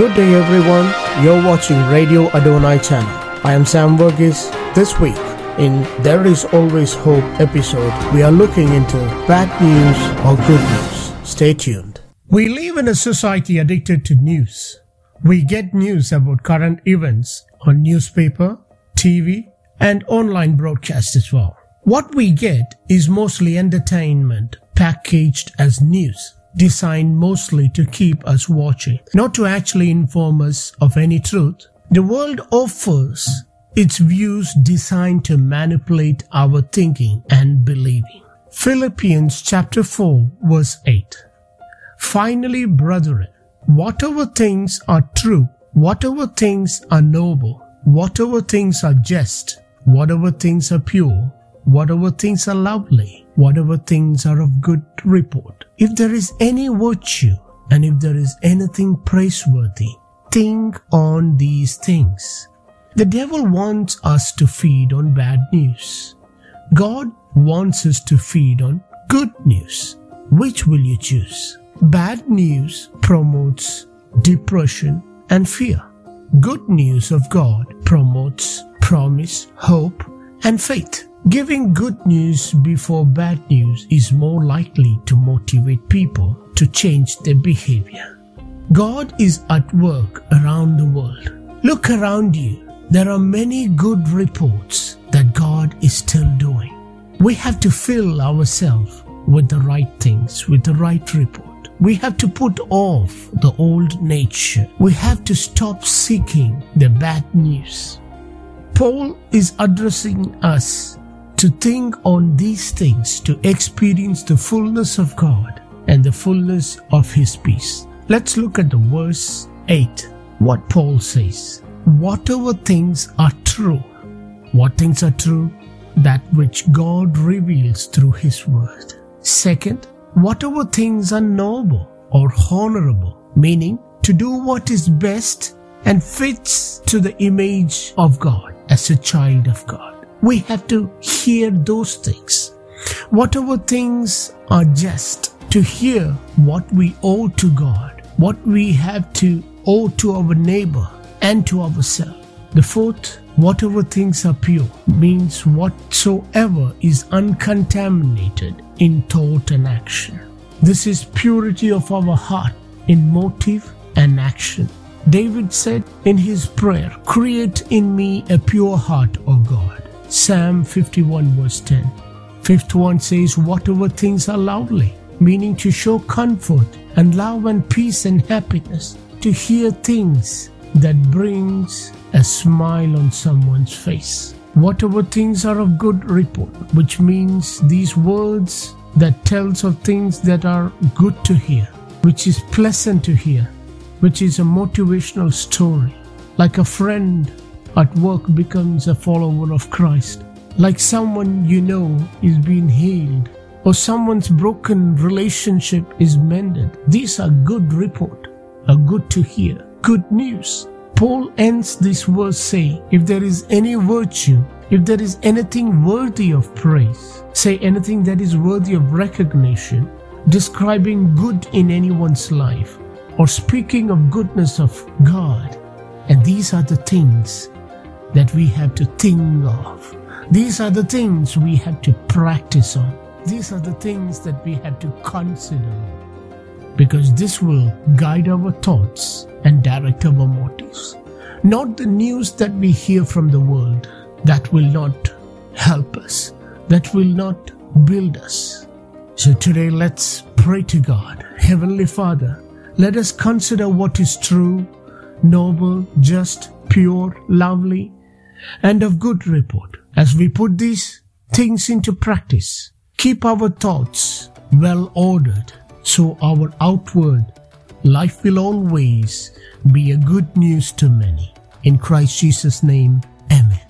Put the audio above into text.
Good day, everyone. You're watching Radio Adonai channel. I am Sam Vergis. This week, in There Is Always Hope episode, we are looking into bad news or good news. Stay tuned. We live in a society addicted to news. We get news about current events on newspaper, TV, and online broadcast as well. What we get is mostly entertainment packaged as news, designed mostly to keep us watching, not to actually inform us of any truth. The world offers its views designed to manipulate our thinking and believing. Philippians chapter 4 verse 8. Finally, brethren, whatever things are true, whatever things are noble, whatever things are just, whatever things are pure, whatever things are lovely, whatever things are of good report. If there is any virtue, and if there is anything praiseworthy, think on these things. The devil wants us to feed on bad news. God wants us to feed on good news. Which will you choose? Bad news promotes depression and fear. Good news of God promotes promise, hope, and faith. Giving good news before bad news is more likely to motivate people to change their behavior. God is at work around the world. Look around you. There are many good reports that God is still doing. We have to fill ourselves with the right things, with the right report. We have to put off the old nature. We have to stop seeking the bad news. Paul is addressing us to think on these things to experience the fullness of God and the fullness of His peace. Let's look at the verse 8, what Paul says. Whatever things are true, what things are true? That which God reveals through His word. Second, whatever things are noble or honorable, meaning to do what is best and fits to the image of God as a child of God. We have to hear those things. Whatever things are just, to hear what we owe to God, what we have to owe to our neighbor and to ourselves. The fourth, whatever things are pure, means whatsoever is uncontaminated in thought and action. This is purity of our heart in motive and action. David said in his prayer, Create in me a pure heart, O God. Psalm 51 verse 10. Fifth one says, Whatever things are lovely, meaning to show comfort and love and peace and happiness, to hear things that brings a smile on someone's face. Whatever things are of good report, which means these words that tells of things that are good to hear, which is pleasant to hear, which is a motivational story, like a friend at work becomes a follower of Christ, like someone you know is being healed, or someone's broken relationship is mended. These are good report, are good to hear, good news. Paul ends this verse saying, If there is any virtue, if there is anything worthy of praise, say anything that is worthy of recognition, describing good in anyone's life, or speaking of goodness of God. And these are the things that we have to think of. These are the things we have to practice on. These are the things that we have to consider. Because this will guide our thoughts and direct our motives. Not the news that we hear from the world that will not help us, that will not build us. So today let's pray to God. Heavenly Father, let us consider what is true, noble, just, pure, lovely, and of good report. As we put these things into practice, keep our thoughts well ordered so our outward life will always be a good news to many. In Christ Jesus' name, Amen.